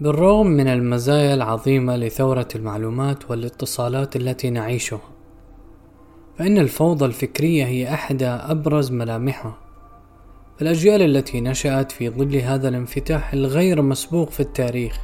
بالرغم من المزايا العظيمة لثورة المعلومات والاتصالات التي نعيشها، فإن الفوضى الفكرية هي إحدى أبرز ملامحها. الأجيال التي نشأت في ظل هذا الانفتاح الغير مسبوق في التاريخ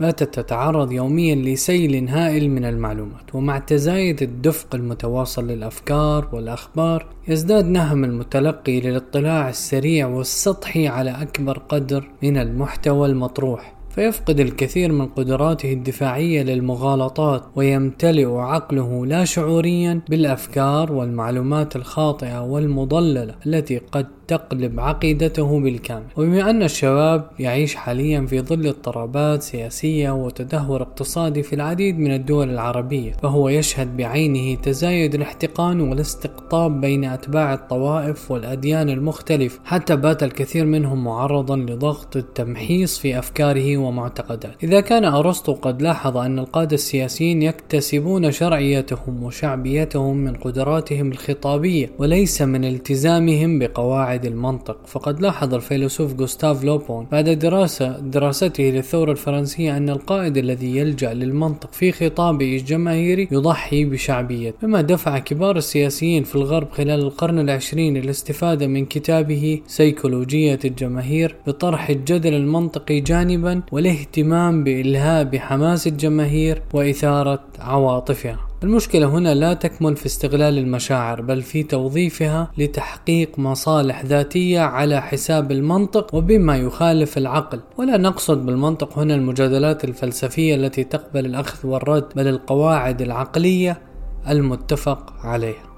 باتت تتعرض يوميا لسيل هائل من المعلومات ومع تزايد الدفق المتواصل للأفكار والأخبار يزداد نهم المتلقي للاطلاع السريع والسطحي على أكبر قدر من المحتوى المطروح. فيفقد الكثير من قدراته الدفاعية للمغالطات ويمتلئ عقله لا شعوريا بالأفكار والمعلومات الخاطئة والمضللة التي قد تقلب عقيدته بالكامل. وبما أن الشباب يعيش حاليا في ظل اضطرابات سياسية وتدهور اقتصادي في العديد من الدول العربية فهو يشهد بعينه تزايد الاحتقان والاستقطاب بين أتباع الطوائف والأديان المختلفة. حتى بات الكثير منهم معرضا لضغط التمحيص في أفكاره ومعتقداته إذا كان أرسطو قد لاحظ أن القادة السياسيين يكتسبون شرعيتهم وشعبيتهم من قدراتهم الخطابية وليس من التزامهم بقواعد قواعد المنطق فقد لاحظ الفيلسوف غوستاف لوبون بعد دراسة دراسته للثورة الفرنسية أن القائد الذي يلجأ للمنطق في خطابه الجماهيري يضحي بشعبيته. مما دفع كبار السياسيين في الغرب خلال القرن العشرين الاستفادة من كتابه سيكولوجية الجماهير بطرح الجدل المنطقي جانبا والاهتمام بإلهاء بحماس الجماهير وإثارة عواطفها. المشكلة هنا لا تكمن في استغلال المشاعر بل في توظيفها لتحقيق مصالح ذاتية على حساب المنطق وبما يخالف العقل. ولا نقصد بالمنطق هنا المجادلات الفلسفية التي تقبل الأخذ والرد بل القواعد العقلية المتفق عليها.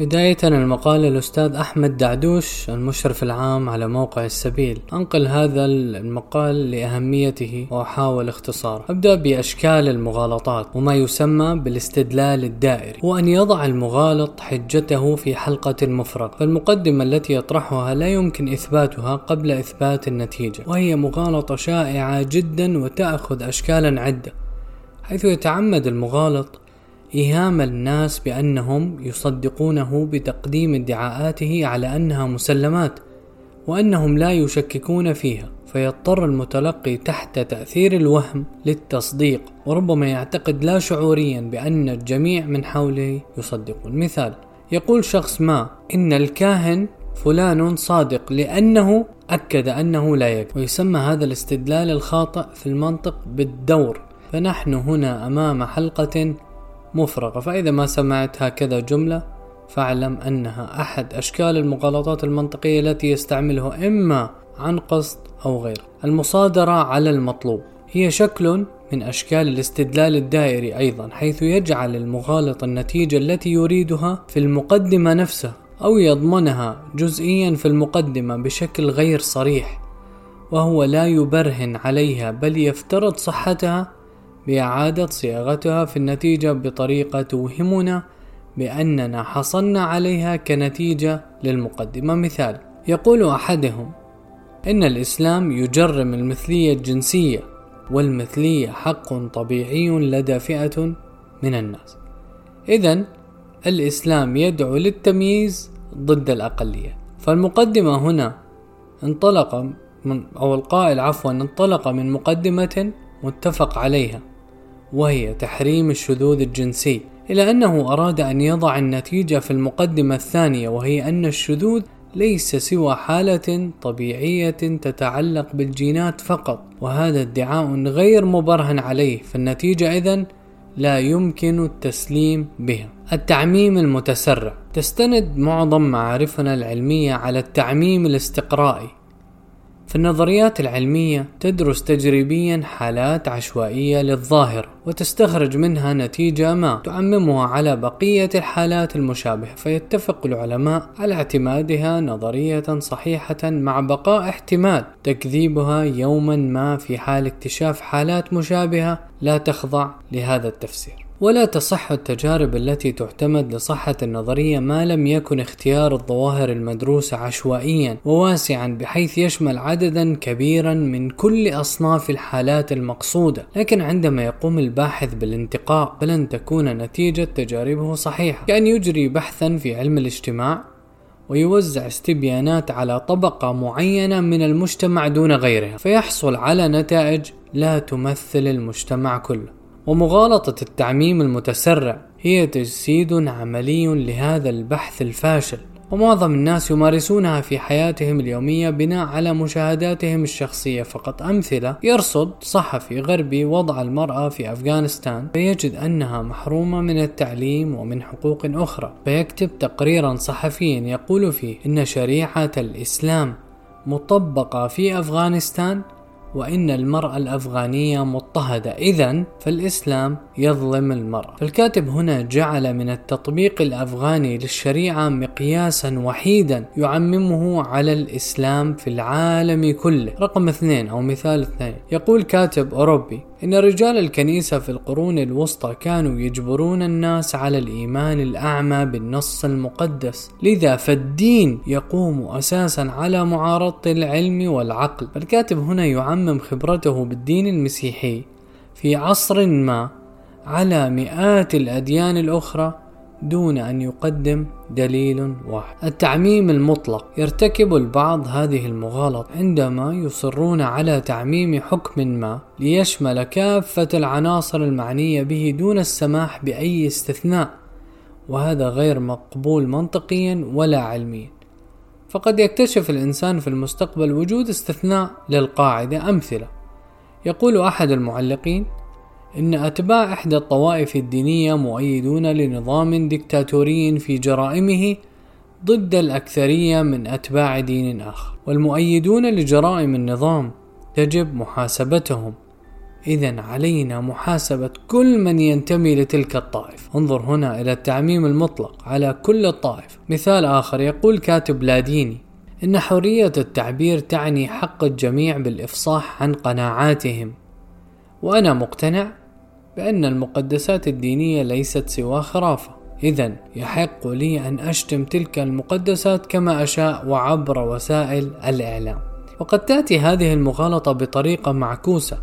بداية المقال الأستاذ أحمد دعدوش المشرف العام على موقع السبيل. أنقل هذا المقال لأهميته وأحاول اختصاره. أبدأ بأشكال المغالطات وما يسمى بالاستدلال الدائري وأن يضع المغالط حجته في حلقة مفرغة فالمقدمة التي يطرحها لا يمكن إثباتها قبل إثبات النتيجة وهي مغالطة شائعة جدا وتأخذ أشكالا عدة. حيث يتعمد المغالط إيهام الناس بأنهم يصدقونه بتقديم ادعاءاته على أنها مسلمات وأنهم لا يشككون فيها فيضطر المتلقي تحت تأثير الوهم للتصديق وربما يعتقد لا شعوريا بأن الجميع من حوله يصدقون مثال يقول شخص ما إن الكاهن فلان صادق لأنه أكد أنه لا يكذب. ويسمى هذا الاستدلال الخاطئ في المنطق بالدور. فنحن هنا أمام حلقة مفرغة. فإذا ما سمعت هكذا جملة فاعلم أنها أحد أشكال المغالطات المنطقية التي يستعملها إما عن قصد أو غير المصادرة على المطلوب. هي شكل من أشكال الاستدلال الدائري أيضا حيث يجعل المغالط النتيجة التي يريدها في المقدمة نفسها أو يضمنها جزئيا في المقدمة بشكل غير صريح وهو لا يبرهن عليها بل يفترض صحتها بإعادة صياغتها في النتيجة بطريقة توهمنا بأننا حصلنا عليها كنتيجة للمقدمة. مثال يقول أحدهم إن الإسلام يجرم المثلية الجنسية والمثلية حق طبيعي لدى فئة من الناس. إذا الإسلام يدعو للتمييز ضد الأقلية. فالمقدمة هنا انطلق من أو القائل عفوا انطلق من مقدمة متفق عليها. وهي تحريم الشذوذ الجنسي إلى أنه أراد أن يضع النتيجة في المقدمة الثانية وهي أن الشذوذ ليس سوى حالة طبيعية تتعلق بالجينات فقط وهذا ادعاء غير مبرهن عليه فالنتيجة إذن لا يمكن التسليم بها. التعميم المتسرع. تستند معظم معارفنا العلمية على التعميم الاستقرائي. في النظريات العلمية تدرس تجريبيا حالات عشوائية للظاهرة وتستخرج منها نتيجة ما تعممها على بقية الحالات المشابهة. فيتفق العلماء على اعتمادها نظرية صحيحة مع بقاء احتمال تكذيبها يوما ما في حال اكتشاف حالات مشابهة لا تخضع لهذا التفسير. ولا تصح التجارب التي تعتمد لصحة النظرية ما لم يكن اختيار الظواهر المدروسة عشوائيا وواسعا بحيث يشمل عددا كبيرا من كل أصناف الحالات المقصودة. لكن عندما يقوم الباحث بالانتقاء فلن تكون نتيجة تجاربه صحيحة. كأن يجري بحثا في علم الاجتماع ويوزع استبيانات على طبقة معينة من المجتمع دون غيرها فيحصل على نتائج لا تمثل المجتمع كله. ومغالطة التعميم المتسرع هي تجسيد عملي لهذا البحث الفاشل. ومعظم الناس يمارسونها في حياتهم اليومية بناء على مشاهداتهم الشخصية. فقط أمثلة يرصد صحفي غربي وضع المرأة في أفغانستان فيجد أنها محرومة من التعليم ومن حقوق أخرى. فيكتب تقريرا صحفيا يقول فيه إن شريعة الإسلام مطبقة في أفغانستان وإن المرأة الأفغانية مضطهدة. إذا فالإسلام يظلم المرأة. فالكاتب هنا جعل من التطبيق الأفغاني للشريعة مقياسا وحيدا يعممه على الإسلام في العالم كله. رقم اثنين أو مثال اثنين. يقول كاتب أوروبي إن رجال الكنيسة في القرون الوسطى كانوا يجبرون الناس على الإيمان الأعمى بالنص المقدس. لذا فالدين يقوم أساسا على معارضة العلم والعقل. الكاتب هنا يعمم خبرته بالدين المسيحي في عصر ما على مئات الأديان الأخرى دون أن يقدم دليل واحد. التعميم المطلق يرتكب البعض هذه المغالطة عندما يصرون على تعميم حكم ما ليشمل كافة العناصر المعنية به دون السماح بأي استثناء، وهذا غير مقبول منطقيا ولا علميا. فقد يكتشف الإنسان في المستقبل وجود استثناء للقاعدة أمثلة. يقول أحد المعلقين: إن أتباع إحدى الطوائف الدينية مؤيدون لنظام ديكتاتوري في جرائمه ضد الأكثرية من أتباع دين آخر، والمؤيدون لجرائم النظام تجب محاسبتهم، إذا علينا محاسبة كل من ينتمي لتلك الطائفة. انظر هنا إلى التعميم المطلق على كل الطائف. مثال آخر يقول كاتب لا ديني: إن حرية التعبير تعني حق الجميع بالإفصاح عن قناعاتهم، وأنا مقتنع بأن المقدسات الدينية ليست سوى خرافة. إذا يحق لي أن أشتم تلك المقدسات كما أشاء وعبر وسائل الإعلام. وقد تأتي هذه المغالطة بطريقة معكوسة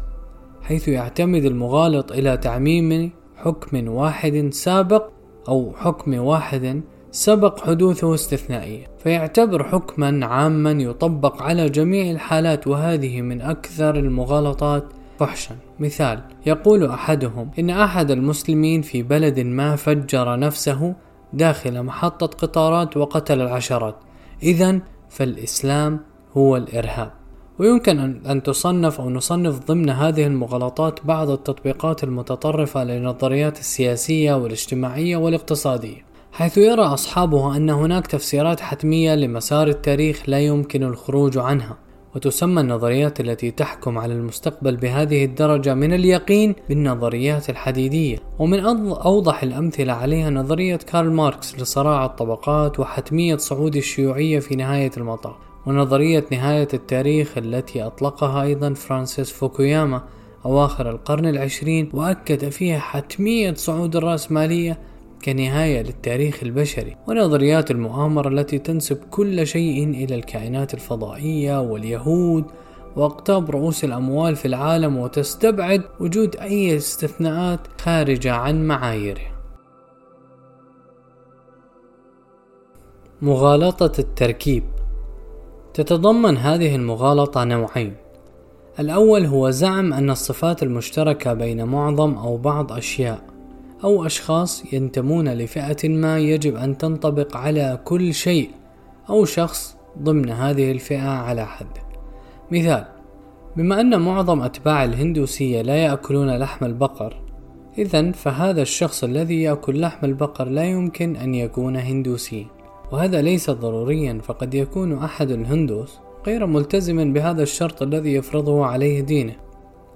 حيث يعتمد المغالط إلى تعميم حكم واحد سابق أو حكم واحد سبق حدوثه استثنائية فيعتبر حكما عاما يطبق على جميع الحالات وهذه من أكثر المغالطات فحشا. مثال يقول أحدهم إن أحد المسلمين في بلد ما فجر نفسه داخل محطة قطارات وقتل العشرات إذا فالإسلام هو الإرهاب. ويمكن أن تصنف أو نصنف ضمن هذه المغالطات بعض التطبيقات المتطرفة للنظريات السياسية والاجتماعية والاقتصادية حيث يرى أصحابها أن هناك تفسيرات حتمية لمسار التاريخ لا يمكن الخروج عنها. وتسمى النظريات التي تحكم على المستقبل بهذه الدرجة من اليقين بالنظريات الحديدية. ومن أوضح الأمثلة عليها نظرية كارل ماركس لصراع الطبقات وحتمية صعود الشيوعية في نهاية المطاف ونظرية نهاية التاريخ التي أطلقها أيضا فرانسيس فوكوياما أواخر القرن العشرين وأكد فيها حتمية صعود الرأسمالية كنهاية للتاريخ البشري ونظريات المؤامرة التي تنسب كل شيء إلى الكائنات الفضائية واليهود واقطاب رؤوس الأموال في العالم وتستبعد وجود أي استثناءات خارجة عن معاييره. مغالطة التركيب. تتضمن هذه المغالطة نوعين. الأول هو زعم أن الصفات المشتركة بين معظم أو بعض أشياء. أو أشخاص ينتمون لفئة ما يجب أن تنطبق على كل شيء أو شخص ضمن هذه الفئة على حد. مثال بما أن معظم أتباع الهندوسية لا يأكلون لحم البقر إذا فهذا الشخص الذي يأكل لحم البقر لا يمكن أن يكون هندوسيا وهذا ليس ضروريا فقد يكون أحد الهندوس غير ملتزم بهذا الشرط الذي يفرضه عليه دينه.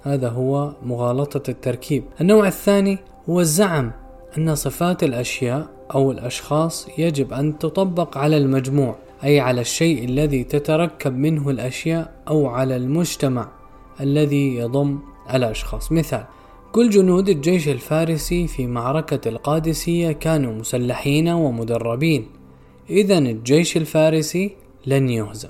هذا هو مغالطة التركيب. النوع الثاني هو الزعم أن صفات الأشياء أو الأشخاص يجب أن تطبق على المجموع أي على الشيء الذي تتركب منه الأشياء أو على المجتمع الذي يضم الأشخاص. مثال كل جنود الجيش الفارسي في معركة القادسية كانوا مسلحين ومدربين. إذا الجيش الفارسي لن يهزم.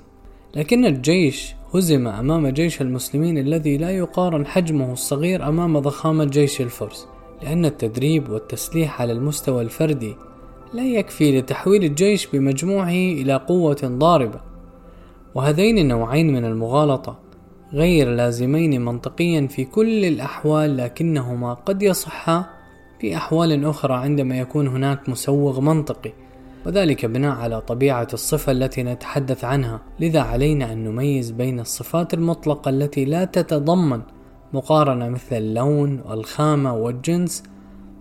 لكن الجيش هزم أمام جيش المسلمين الذي لا يقارن حجمه الصغير أمام ضخامة جيش الفرس. لأن التدريب والتسليح على المستوى الفردي لا يكفي لتحويل الجيش بمجموعه إلى قوة ضاربة. وهذين النوعين من المغالطة غير لازمين منطقيا في كل الأحوال لكنهما قد يصحا في أحوال أخرى عندما يكون هناك مسوغ منطقي وذلك بناء على طبيعة الصفة التي نتحدث عنها. لذا علينا أن نميز بين الصفات المطلقة التي لا تتضمن مقارنة مثل اللون والخامة والجنس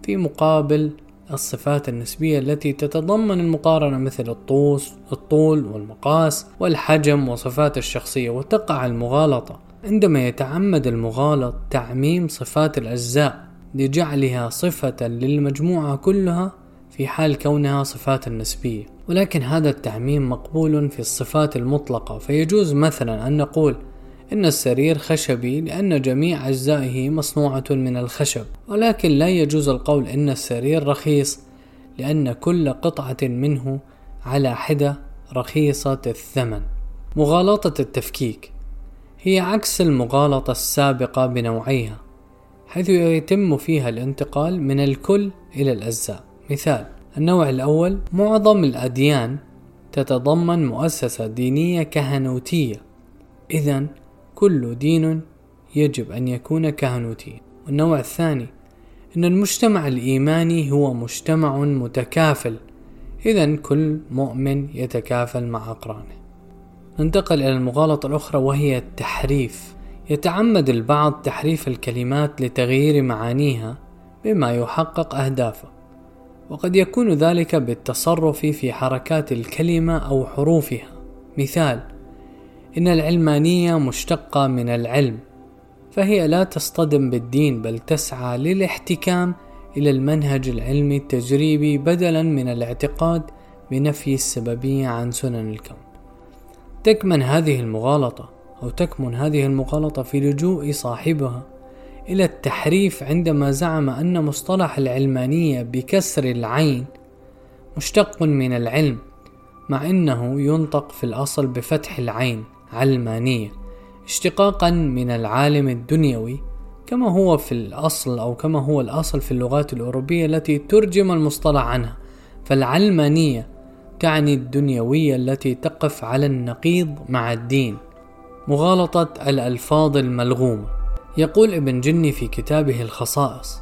في مقابل الصفات النسبية التي تتضمن المقارنة مثل الطوس الطول والمقاس والحجم وصفات الشخصية وتقع المغالطة. عندما يتعمد المغالط تعميم صفات الأجزاء لجعلها صفة للمجموعة كلها في حال كونها صفات نسبية. ولكن هذا التعميم مقبول في الصفات المطلقة فيجوز مثلا أن نقول إن السرير خشبي لأن جميع أجزائه مصنوعة من الخشب ولكن لا يجوز القول إن السرير رخيص لأن كل قطعة منه على حدة رخيصة الثمن. مغالطة التفكيك هي عكس المغالطة السابقة بنوعيها حيث يتم فيها الانتقال من الكل إلى الأجزاء. مثال النوع الأول معظم الأديان تتضمن مؤسسة دينية كهنوتية. إذا كل دين يجب أن يكون كهنوتيا والنوع الثاني أن المجتمع الإيماني هو مجتمع متكافل. إذا كل مؤمن يتكافل مع أقرانه. ننتقل إلى المغالطة الأخرى وهي التحريف. يتعمد البعض تحريف الكلمات لتغيير معانيها بما يحقق أهدافه. وقد يكون ذلك بالتصرف في حركات الكلمة أو حروفها. مثال إن العلمانية مشتقة من العلم فهي لا تصطدم بالدين بل تسعى للاحتكام إلى المنهج العلمي التجريبي بدلا من الاعتقاد بنفي السببية عن سنن الكون. تكمن هذه المغالطة أو تكمن هذه المغالطة في لجوء صاحبها إلى التحريف عندما زعم أن مصطلح العلمانية بكسر العين مشتق من العلم مع أنه ينطق في الأصل بفتح العين. علمانية اشتقاقا من العالم الدنيوي كما هو في الأصل أو كما هو الأصل في اللغات الأوروبية التي ترجم المصطلح عنها. فالعلمانية تعني الدنيوية التي تقف على النقيض مع الدين. مغالطة الألفاظ الملغومة. يقول ابن جني في كتابه الخصائص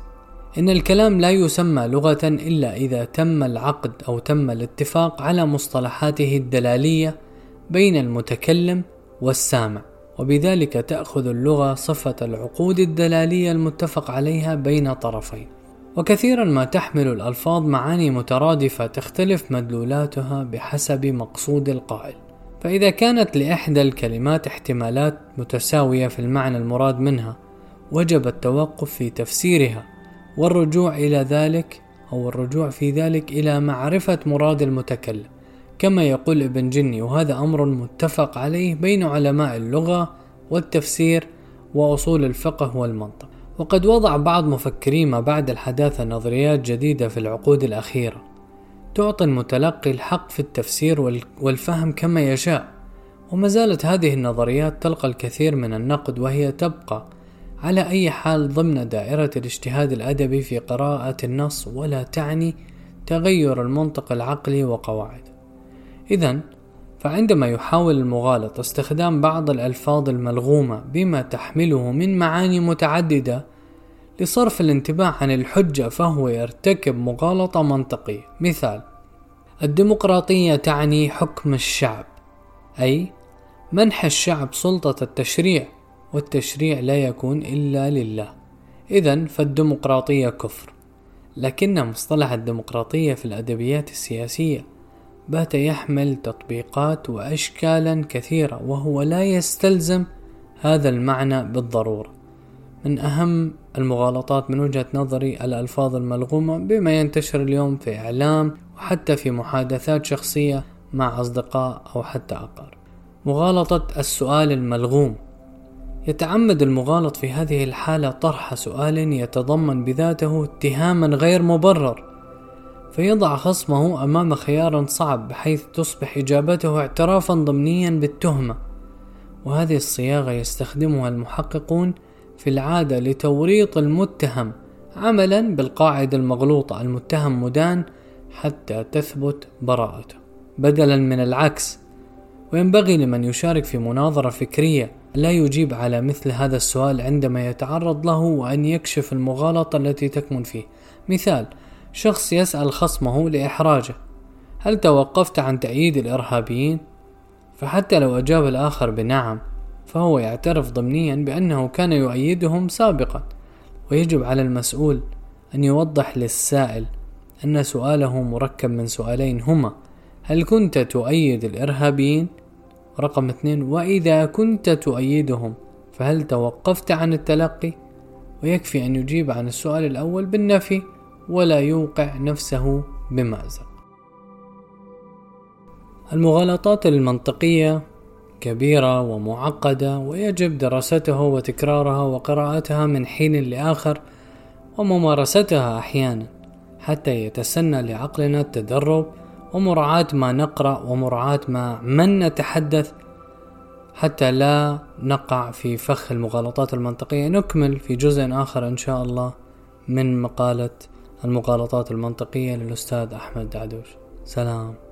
إن الكلام لا يسمى لغة إلا إذا تم العقد أو تم الاتفاق على مصطلحاته الدلالية بين المتكلم والسامع. وبذلك تأخذ اللغة صفة العقود الدلالية المتفق عليها بين طرفين. وكثيرا ما تحمل الألفاظ معاني مترادفة تختلف مدلولاتها بحسب مقصود القائل. فإذا كانت لإحدى الكلمات احتمالات متساوية في المعنى المراد منها وجب التوقف في تفسيرها والرجوع إلى ذلك أو الرجوع في ذلك إلى معرفة مراد المتكلم. كما يقول ابن جني وهذا أمر متفق عليه بين علماء اللغة والتفسير وأصول الفقه والمنطق. وقد وضع بعض مفكري ما بعد الحداثة نظريات جديدة في العقود الأخيرة تعطي المتلقي الحق في التفسير والفهم كما يشاء. وما زالت هذه النظريات تلقى الكثير من النقد وهي تبقى على أي حال ضمن دائرة الاجتهاد الأدبي في قراءة النص ولا تعني تغير المنطق العقلي وقواعده. إذا فعندما يحاول المغالط استخدام بعض الألفاظ الملغومة بما تحمله من معاني متعددة لصرف الانتباه عن الحجة فهو يرتكب مغالطة منطقية. مثال الديمقراطية تعني حكم الشعب أي منح الشعب سلطة التشريع والتشريع لا يكون إلا لله. إذا فالديمقراطية كفر لكن مصطلح الديمقراطية في الأدبيات السياسية بات يحمل تطبيقات وأشكالا كثيرة وهو لا يستلزم هذا المعنى بالضرورة. من أهم المغالطات من وجهة نظري الألفاظ الملغومة بما ينتشر اليوم في إعلام وحتى في محادثات شخصية مع أصدقاء أو حتى أقارب. مغالطة السؤال الملغوم. يتعمد المغالط في هذه الحالة طرح سؤال يتضمن بذاته اتهاما غير مبرر. فيضع خصمه أمام خيار صعب بحيث تصبح إجابته اعترافا ضمنيا بالتهمة. وهذه الصياغة يستخدمها المحققون في العادة لتوريط المتهم عملا بالقاعدة المغلوطة المتهم مدان حتى تثبت براءته. بدلا من العكس وينبغي لمن يشارك في مناظرة فكرية لا يجيب على مثل هذا السؤال عندما يتعرض له وأن يكشف المغالطة التي تكمن فيه. مثال شخص يسأل خصمه لإحراجه هل توقفت عن تأييد الإرهابيين؟ فحتى لو أجاب الآخر بنعم فهو يعترف ضمنيا بأنه كان يؤيدهم سابقا ويجب على المسؤول أن يوضح للسائل أن سؤاله مركب من سؤالين هما هل كنت تؤيد الإرهابيين؟ رقم اثنين وإذا كنت تؤيدهم فهل توقفت عن التلقي؟ ويكفي أن يجيب عن السؤال الأول بالنفي ولا يوقع نفسه بمأزق. المغالطات المنطقية كبيرة ومعقدة ويجب دراستها وتكرارها وقراءتها من حين لآخر وممارستها أحيانا حتى يتسنى لعقلنا التدرب ومراعاة ما نقرأ ومراعاة ما من نتحدث حتى لا نقع في فخ المغالطات المنطقية. نكمل في جزء آخر إن شاء الله من مقالة المغالطات المنطقية للأستاذ أحمد دعدوش. سلام.